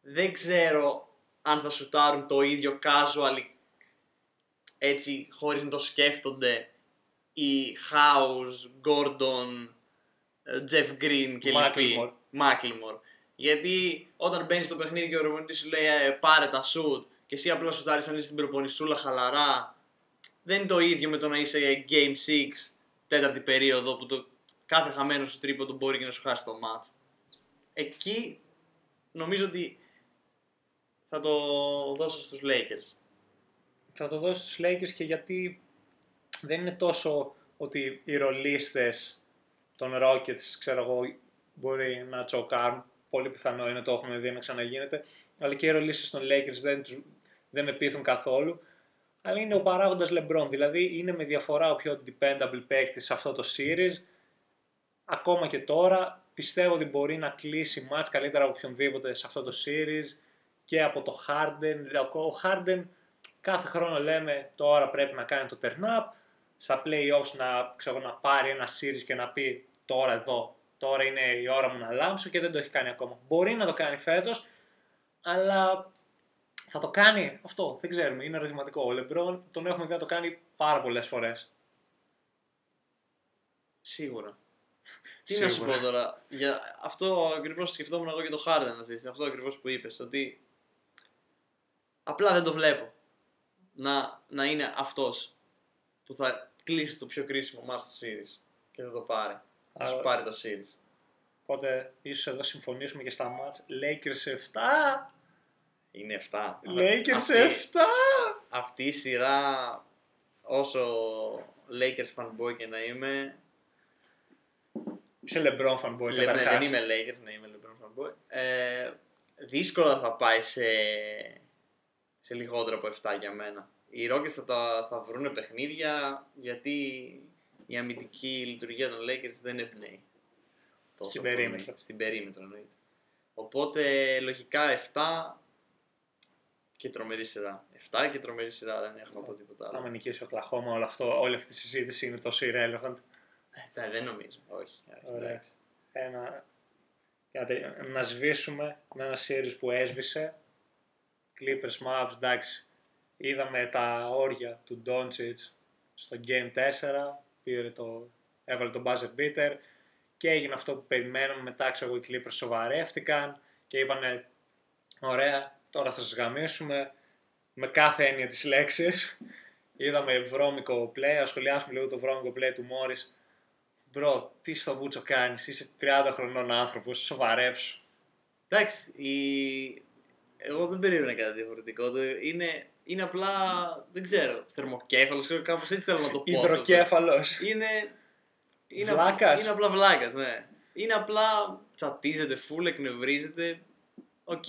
δεν ξέρω αν θα σουτάρουν το ίδιο casual έτσι χωρίς να το σκέφτονται οι House, Gordon, ε, Jeff Green και λοιποί. Macklemore. Macklemore. Γιατί όταν μπαίνεις στο παιχνίδι και ο προπονητής σου λέει ε, πάρε τα σουτ και εσύ απλά σουτάρεις αν είσαι στην προπονησούλα χαλαρά δεν είναι το ίδιο με το να είσαι Game 6 τέταρτη περίοδο που το κάθε χαμένος σου τρίποντο μπορεί και να σου χάσει το match. Εκεί νομίζω ότι θα το δώσω στους Lakers. θα το δώσω στους Lakers και γιατί δεν είναι τόσο ότι οι ρολίστες των Rockets, ξέρω εγώ, μπορεί να τσοκάρουν. Πολύ πιθανό είναι, το έχουμε δει να ξαναγίνεται. Αλλά και οι ρολίστες των Lakers δεν, τους, δεν με πείθουν καθόλου. Αλλά είναι ο παράγοντας LeBron, δηλαδή είναι με διαφορά ο πιο dependable παίκτη σε αυτό το series. Ακόμα και τώρα πιστεύω ότι μπορεί να κλείσει match καλύτερα από οποιονδήποτε σε αυτό το series και από το Harden. Ο Harden κάθε χρόνο λέμε τώρα πρέπει να κάνει το turn up, στα playoffs να, ξέρω, να πάρει ένα series και να πει τώρα εδώ, τώρα είναι η ώρα μου να λάμψω και δεν το έχει κάνει ακόμα. Μπορεί να το κάνει φέτος, αλλά θα το κάνει αυτό, δεν ξέρουμε, είναι ερωτηματικό. Ο LeBron τον έχουμε δει να το κάνει πάρα πολλές φορές. Σίγουρα. Τι να σου Σίγουρα. πω τώρα. Για αυτό ακριβώς σκεφτόμουν εγώ και το Harden να δεις. Αυτό ακριβώς που είπες. Ότι απλά δεν το βλέπω. Να, να είναι αυτός που θα κλείσει το πιο κρίσιμο μας στο series. Και θα το πάρει. Θα σου Άρα- πάρει το series. Οπότε ίσως εδώ συμφωνήσουμε και στα match. Lakers 7! Είναι 7. Lakers αυτή, 7! αυτή η σειρά, όσο Lakers fanboy και να είμαι, Είσαι LeBron fanboy Λε- ναι, καταρχάς. δεν είμαι Lakers, ναι, είμαι LeBron fanboy. Ε, δύσκολα θα πάει σε, σε λιγότερο από 7 για μένα. Οι Rockets θα, τα, θα βρουν παιχνίδια γιατί η αμυντική λειτουργία των Lakers δεν εμπνέει. τόσο Στην πολύ. περίμετρο. Στην περίμετρο εννοείται. Οπότε λογικά 7 και τρομερή σειρά. 7 και τρομερή σειρά δεν έχω να πω τίποτα άλλο. Άμα νικήσει ο Κλαχώμα, όλο αυτό, όλη αυτή η συζήτηση είναι τόσο irrelevant. Ε, τα- δεν νομίζω. Όχι. όχι, Ωραία. εντάξει. Ένα, για να, τελει- να σβήσουμε με ένα series που έσβησε. Clippers Mavs, εντάξει. Είδαμε τα όρια του Doncic στο Game 4. Πήρε το, έβαλε τον buzzer beater και έγινε αυτό που περιμέναμε. Μετά ξέρω εγώ οι Clippers σοβαρεύτηκαν και είπανε ωραία, τώρα θα σας γαμίσουμε με κάθε έννοια της λέξης. Είδαμε βρώμικο play, ας σχολιάσουμε λίγο το βρώμικο play του Morris. Μπρο, τι στο βούτσο κάνεις, είσαι 30 χρονών άνθρωπος, σοβαρέψου. Εντάξει, η... εγώ δεν περίμενα κάτι διαφορετικό. Το Είναι, είναι απλά, δεν ξέρω, θερμοκέφαλος, ξέρω, κάπως έτσι θέλω να το πω. αυτό. Υδροκέφαλος. Είναι, είναι, Βλάκας. είναι απλά βλάκας, ναι. Είναι απλά τσατίζεται, φουλ, εκνευρίζεται. Οκ.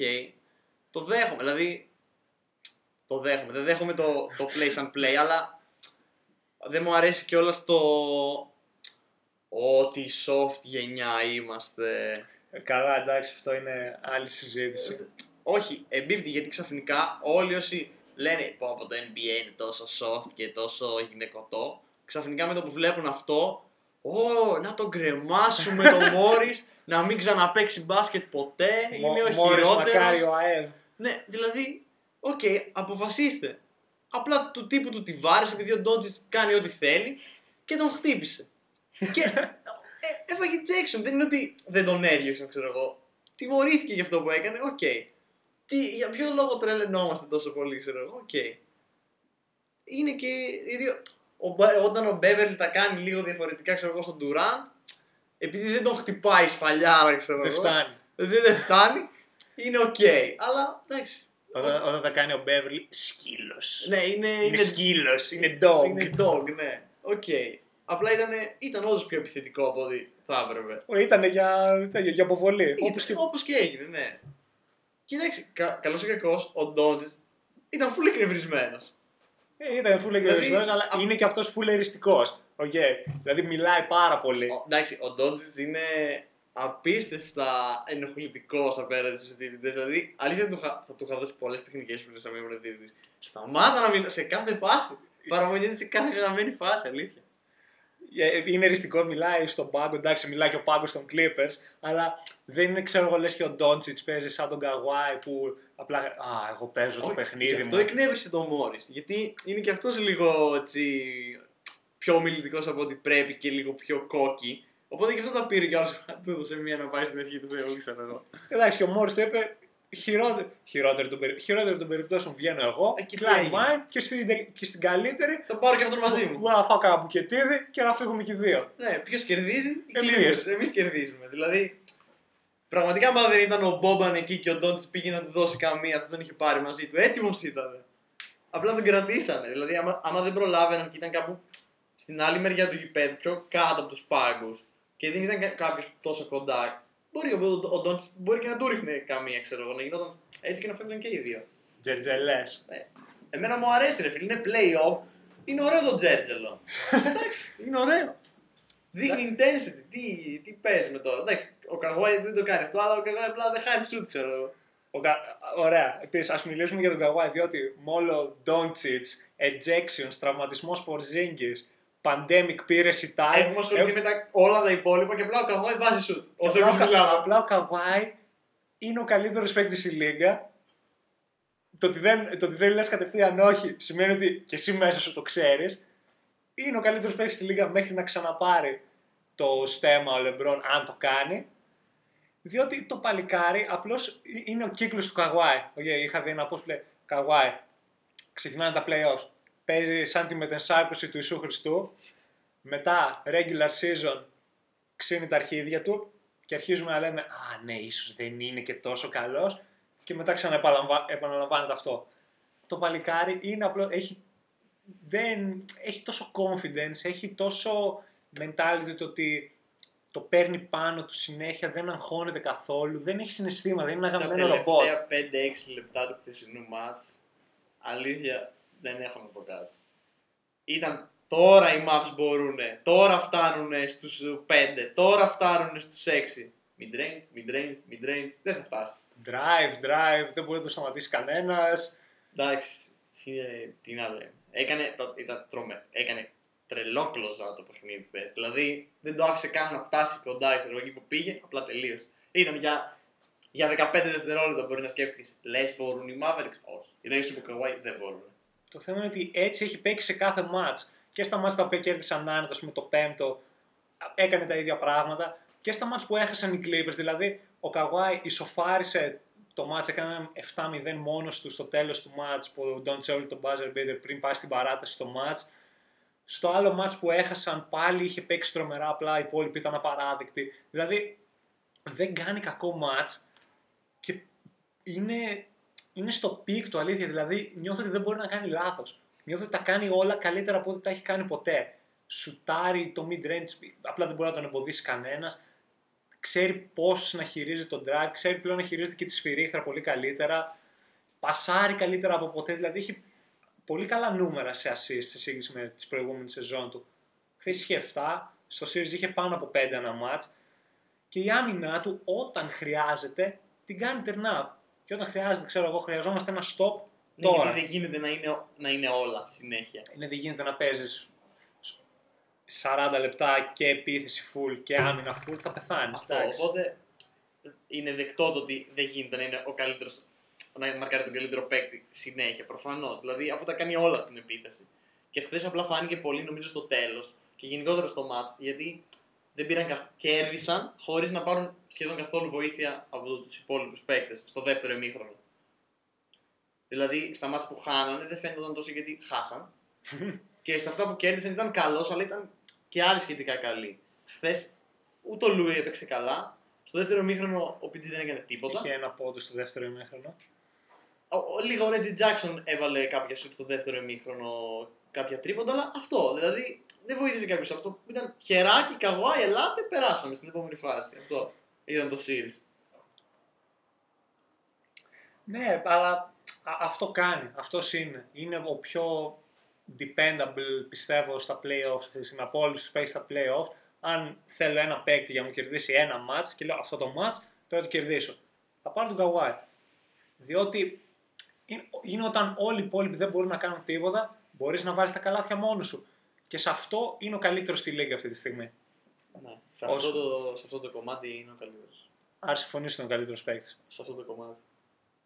Το δέχομαι. Δηλαδή, το δέχομαι. Δεν δέχομαι το, το play σαν play, αλλά δεν μου αρέσει κιόλας το ότι soft γενιά είμαστε. Ε, Καλά, εντάξει, αυτό είναι άλλη συζήτηση. Όχι, εμπίπτει γιατί ξαφνικά όλοι όσοι λένε πω από το NBA είναι τόσο soft και τόσο γυναικωτό, ξαφνικά με το που βλέπουν αυτό, Ω, να τον κρεμάσουμε τον Μόρις, [LAUGHS] να μην ξαναπαίξει μπάσκετ ποτέ, είναι ο Μόρις Μακάρι χειρότερος. ο ΑΕΔ. Ναι, δηλαδή, οκ, αποφασίστε. Απλά του τύπου του τη βάρεσε επειδή ο Ντόντσιτς κάνει ό,τι θέλει και τον χτύπησε. και ε, έφαγε Jackson. Δεν είναι ότι δεν τον έδιωξαν, ξέρω εγώ. Τιμωρήθηκε για αυτό που έκανε, οκ. Τι, για ποιο λόγο τρελαινόμαστε τόσο πολύ, ξέρω εγώ, οκ. Είναι και οι δύο. Ο, Μπα- όταν ο Μπέβερλι τα κάνει λίγο διαφορετικά, ξέρω εγώ, στον Durant, επειδή δεν τον χτυπάει σφαλιάρα, ξέρω Δεν εγώ. φτάνει. Δεν, δεν φτάνει. Είναι οκ. Αλλά εντάξει. Όταν, όταν τα κάνει ο Μπέβερλι, σκύλος. Ναι, είναι. Είναι σκύλος, είναι dog. Είναι dog, ναι. Οκ. Απλά ήταν, ήταν όντως πιο επιθετικό από ό,τι θα έπρεπε. Ήταν για, για, για αποβολή. Όπως Όπως και... όπως και έγινε, ναι. Και εντάξει, κα, καλός ή κακός, ο Ντόντσιτς ήταν φουλ εκνευρισμένος. Ε, Ήταν φουλ και Δηλαδή, αλλά αυ- είναι και αυτός φουλεριστικός. Οκ. Δηλαδή μιλάει πάρα πολύ. Εντάξει, ο Ντόντσιτς είναι απίστευτα ενοχλητικός απέναντι στους διαιτητές. Δηλαδή, αλήθεια θα του, είχα- θα του είχα δώσει πολλές τεχνικές που είναι σαν μέμπρο διαιτητής. Σταμάτα να μιλά σε κάθε φάση. Παραμονιέται σε κάθε γραμμένη φάση, αλήθεια. Ε, Είναι εριστικό, μιλάει στον πάγκο. Εντάξει, μιλάει και ο πάγκος των Clippers. Αλλά δεν είναι, ξέρω εγώ, λες και ο Ντόντσιτς παίζει σαν τον Καγουάη που απλά. Α, εγώ παίζω το Όχι, παιχνίδι Γι' αυτό μου. εκνεύρισε τον Μόρις. Γιατί είναι και αυτός λίγο έτσι, πιο ομιλητικός από ό,τι πρέπει και λίγο πιο κόκκι. Οπότε και αυτό τα πήρε και άλλο του έδωσε μία να πάει στην ευχή του Θεού, ξέρω εγώ. Εντάξει, και ο Μόρις το είπε. Χειρότερο, χειρότερο, των, περι- χειρότερο των περιπτώσεων βγαίνω εγώ, Ε, και τι Klein έγινε; Mine και στην, και στην καλύτερη Θα πάρω και αυτόν μαζί μου. μπορώ να φάω κάνα μπουκετίδι και να φύγουμε και οι δύο. Ναι, ποιος κερδίζει, οι Εμείς. Clippers. Εμείς κερδίζουμε. Δηλαδή, πραγματικά, άμα δεν ήταν ο Μπόμπαν εκεί και ο Ντόντ πήγε να του δώσει καμία, θα τον είχε πάρει μαζί του. Έτοιμος ήταν. Απλά τον κρατήσανε. Δηλαδή, άμα, άμα δεν προλάβαιναν και ήταν κάπου στην άλλη μεριά του γηπέδου, πιο κάτω από τους πάγκους και δεν ήταν κάποιος τόσο κοντά, μπορεί ο, ο, ο Ντόντ μπορεί και να του ρίχνε καμία, ξέρω εγώ, να γινόταν έτσι και να φεύγουν και οι δύο. Τζερτζελές. Ναι. Εμένα μου αρέσει, ρε φίλε, είναι playoff. Είναι ωραίο το τζέρτζελο. [LAUGHS] Εντάξει, είναι ωραίο. Δείχνει intensity. Τι, τι παίζουμε τώρα. Εντάξει, ο Καγουάι δεν το κάνει αυτό, αλλά ο Καγουάι απλά δεν χάνει σουτ, ξέρω εγώ. Ο Κα- Ωραία. Επίσης, ας μιλήσουμε για τον Καγουάη, διότι μόλο Ντόντσιτ, ejections, τραυματισμός Πορζίνγκη, pandemic πήρεση time. Έχουμε ασχοληθεί με τα, όλα τα υπόλοιπα και απλά ο Καγουάι βάζει σουτ. Όσο απλά, εμείς ο Κα- μιλάμε. απλά ο Καγουάη είναι ο καλύτερος παίκτης στη Λίγκα. Το ότι δεν, το ότι δεν λες κατευθείαν όχι σημαίνει ότι και εσύ μέσα σου το ξέρεις. Είναι ο καλύτερος παίκτης στη Λίγκα μέχρι να ξαναπάρει το στέμα ο Λεμπρόν, αν το κάνει. Διότι το παλικάρι απλώς είναι ο κύκλος του Καγουάη. Okay, είχα δει ένα post που λέει Καγουάη. Ξεκινάνε τα playoffs. Παίζει σαν τη μετενσάρκωση του Ιησού Χριστού. Μετά regular season ξύνει τα αρχίδια του και αρχίζουμε να λέμε Α, ναι, ίσως δεν είναι και τόσο καλός. Και μετά ξαναεπαναλαμβάνεται αυτό. Το παλικάρι είναι απλό. Έχει, δεν, έχει τόσο confidence, έχει τόσο mentality το ότι το παίρνει πάνω του συνέχεια, δεν αγχώνεται καθόλου, δεν έχει συναισθήματα, δεν είναι Τα αγαπημένο ρομπότ. τελευταία 5-6 λεπτά του χθεσινού μάτς, αλήθεια δεν έχω να πω κάτι. Ήταν τώρα οι Mavs μπορούνε, τώρα φτάνουν στους 5, τώρα φτάνουν στους 6. Mid-range, mid-range, mid-range, δεν θα φτάσεις. Drive, drive, δεν μπορεί να το σταματήσει κανένας. Εντάξει, τι, τι να λέμε. Έκανε, το, ήταν τρομε, έκανε τρελό close out το παιχνίδι χθες. Δηλαδή δεν το άφησε καν να φτάσει κοντά, ξέρω εγώ, εκεί που πήγε, απλά τελείωσε. Ήταν για, για 15 δευτερόλεπτα μπορεί να σκέφτηκες. Λες μπορούν οι Mavericks, όχι. Οι Lakers του Kawhi δεν μπορούν. Το θέμα είναι ότι έτσι έχει παίξει σε κάθε match. Και στα match τα οποία κέρδισαν άνετα, ας πούμε το πέμπτο, έκανε τα ίδια πράγματα. Και στα match που έχασαν οι Clippers, δηλαδή ο Καγουάη ισοφάρισε το match, έκανε 7-0 μόνος του στο τέλος του match που ο Don Τσέολ τον buzzer beater πριν πάει στην παράταση στο match. Στο άλλο match που έχασαν πάλι είχε παίξει τρομερά απλά, οι υπόλοιποι ήταν απαράδεκτοι. Δηλαδή δεν κάνει κακό match και είναι, είναι στο peak του αλήθεια. Δηλαδή νιώθω ότι δεν μπορεί να κάνει λάθος. Νιώθω ότι τα κάνει όλα καλύτερα από ό,τι τα έχει κάνει ποτέ. Σουτάρει το mid range, απλά δεν μπορεί να τον εμποδίσει κανένας. ξέρει πώς να χειρίζεται το drag, ξέρει πλέον να χειρίζεται και τη σφυρίχτρα πολύ καλύτερα, πασάρει καλύτερα από ποτέ, δηλαδή έχει πολύ καλά νούμερα σε assist σε σύγκριση με τις προηγούμενες σεζόν του. Χθες είχε 7, στο series είχε πάνω από 5 ένα match και η άμυνά του όταν χρειάζεται την κάνει turn up. Και όταν χρειάζεται, ξέρω εγώ, χρειαζόμαστε ένα stop Ναι, τώρα. γιατί δεν γίνεται να είναι, να είναι όλα συνέχεια. Είναι δεν γίνεται να παίζεις 40 λεπτά και επίθεση full και άμυνα full, θα πεθάνεις. Αυτό. Οπότε είναι δεκτό το ότι δεν γίνεται να είναι ο καλύτερος. Να μαρκάρει τον καλύτερο παίκτη συνέχεια. Προφανώς. Δηλαδή αφού τα κάνει όλα στην επίθεση. Και χθες απλά φάνηκε πολύ νομίζω στο τέλος και γενικότερα στο match γιατί δεν πήραν καθ... κέρδισαν χωρίς να πάρουν σχεδόν καθόλου βοήθεια από τους υπόλοιπους παίκτες στο δεύτερο ημίχρονο. Δηλαδή στα μάτς που χάνανε δεν φαίνονταν τόσο γιατί χάσαν. [LAUGHS] και σε αυτά που κέρδισαν ήταν καλός, αλλά ήταν και άλλοι σχετικά καλοί. Χθες ούτε ο Λούι έπαιξε καλά. Στο δεύτερο ημίχρονο ο PG δεν έκανε τίποτα. Είχε ένα πόντο στο δεύτερο ημίχρονο. Ο, ο, λίγο ο Reggie Jackson έβαλε κάποια σουτ στο δεύτερο ημίχρονο, κάποια τρίποντα, αλλά αυτό. Δηλαδή δεν βοήθησε κάποιος αυτό. Ήταν χεράκι, καγουάι, ελάτε, περάσαμε στην επόμενη φάση. Αυτό ήταν το series. Ναι, αλλά α- αυτό κάνει. Αυτός είναι. Είναι ο πιο dependable, πιστεύω, στα playoffs. στην από όλους τους παίξει στα playoffs. Αν θέλω ένα παίκτη για να μου κερδίσει ένα match και λέω αυτό το match, πρέπει να το κερδίσω. Θα πάρω τον Καουάι. Διότι είναι, είναι όταν όλοι οι υπόλοιποι δεν μπορούν να κάνουν τίποτα, μπορείς να βάλεις τα καλάθια μόνος σου. Και σε αυτό είναι ο καλύτερος στη λίγα αυτή τη στιγμή. Ναι. Σε, αυτό Όσο- το, σε αυτό το κομμάτι είναι ο καλύτερος. Άρα συμφωνήσω ότι είναι ο καλύτερος παίκτης. Σε αυτό το κομμάτι.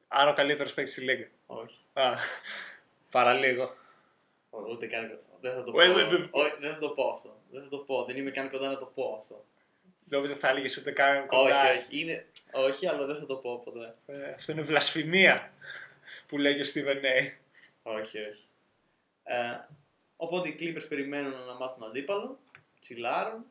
Άρα ο καλύτερος παίκτης στη λίγα. Όχι. Α, παραλίγο. Ω, Ούτε καν. Δεν θα το πω. Ε, ε, ε, Όχι, δεν θα το πω αυτό. Δεν θα το πω. Δεν είμαι καν κοντά να το πω αυτό. Νόμιζα θα έλεγες ούτε καν Όχι, κοντά. όχι. Είναι... όχι, αλλά δεν θα το πω ποτέ. Ε, αυτό είναι βλασφημία που λέγει ο Steven A. Όχι, όχι. Ε, οπότε οι Clippers περιμένουν να μάθουν αντίπαλο, τσιλάρουν.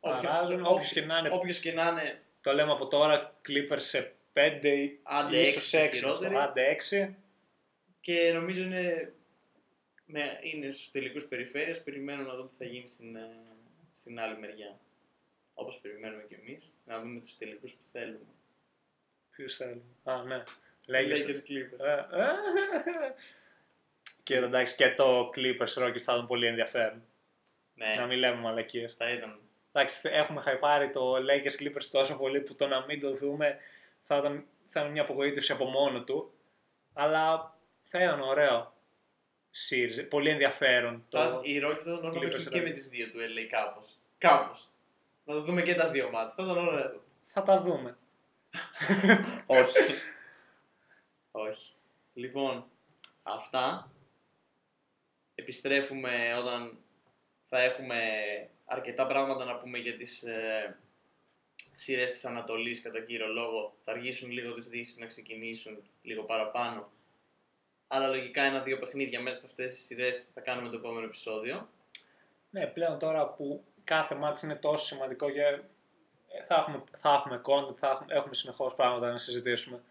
Αράζουν, όποιος και να είναι. Όποιος και να είναι, Το λέμε από τώρα, Clippers σε 5 Άντε ίσως έξι 6. χειρότεροι. Άντε 6. και νομίζω είναι, με, είναι στους τελικούς περιφέρειες, περιμένουν να δουν τι θα γίνει στην, ε, στην άλλη μεριά. Όπως περιμένουμε κι εμείς, να δούμε τους τελικούς που θέλουμε. Ποιους θέλουν. Α, ναι. Λέγες. Lakers Clippers. Ε, ε, Και εντάξει, και το Clippers Rockets θα ήταν πολύ ενδιαφέρον. Ναι, Να μην λέμε μαλακίες. θα ήταν. Εντάξει, έχουμε χαϊπάρει το Lakers Clippers τόσο πολύ που το να μην το δούμε θα ήταν, θα ήταν μια απογοήτευση από μόνο του. Αλλά θα ήταν ωραίο. Series, πολύ ενδιαφέρον. Το... Το... Οι Rockets θα ήταν να Clippers παίξουν και Rockets. με τις δύο του LA κάπως. Κάπως. Να το δούμε και τα δύο μάτια. Θα ήταν ωραίο. Θα τα δούμε. [LAUGHS] Όχι. [LAUGHS] Όχι. Λοιπόν, αυτά. Επιστρέφουμε όταν θα έχουμε αρκετά πράγματα να πούμε για τις ε, σειρές της Ανατολής κατά κύριο λόγο. Θα αργήσουν λίγο τις δύσεις να ξεκινήσουν λίγο παραπάνω. Αλλά λογικά ένα-δύο παιχνίδια μέσα σε αυτές τις σειρές θα κάνουμε το επόμενο επεισόδιο. Ναι, πλέον τώρα που κάθε μάτς είναι τόσο σημαντικό και ε, θα έχουμε, θα έχουμε content, θα έχουμε, έχουμε συνεχώς πράγματα να συζητήσουμε.